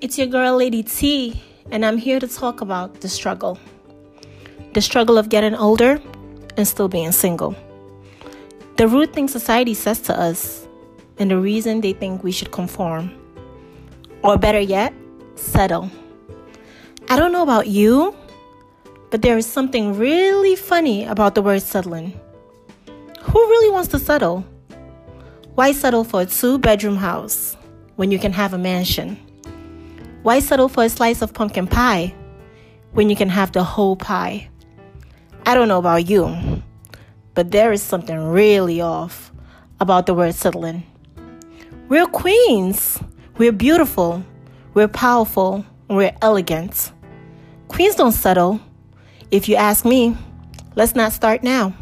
It's your girl, Lady T, and I'm here to talk about the struggle. The struggle of getting older and still being single. The rude thing society says to us, and the reason they think we should conform. Or better yet, settle. I don't know about you, but there is something really funny about the word settling. Who really wants to settle? Why settle for a two bedroom house when you can have a mansion? Why settle for a slice of pumpkin pie when you can have the whole pie? I don't know about you, but there is something really off about the word settling. We're queens. We're beautiful. We're powerful. We're elegant. Queens don't settle. If you ask me, let's not start now.